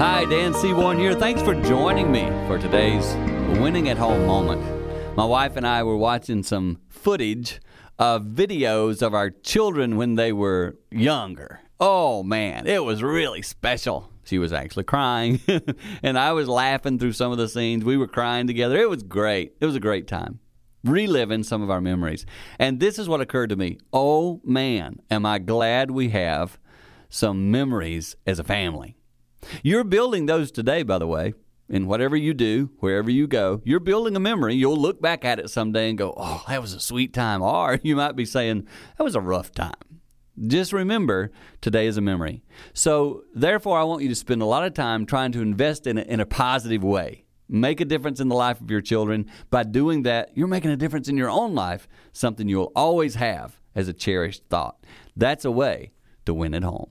Hi, Dan Seaborn here. Thanks for joining me for today's winning at home moment. My wife and I were watching some footage of videos of our children when they were younger. Oh man, it was really special. She was actually crying, and I was laughing through some of the scenes. We were crying together. It was great. It was a great time. Reliving some of our memories. And this is what occurred to me. Oh man, am I glad we have some memories as a family. You're building those today, by the way. In whatever you do, wherever you go, you're building a memory. You'll look back at it someday and go, oh, that was a sweet time. Or you might be saying, that was a rough time. Just remember, today is a memory. So, therefore, I want you to spend a lot of time trying to invest in it in a positive way. Make a difference in the life of your children. By doing that, you're making a difference in your own life, something you'll always have as a cherished thought. That's a way to win at home.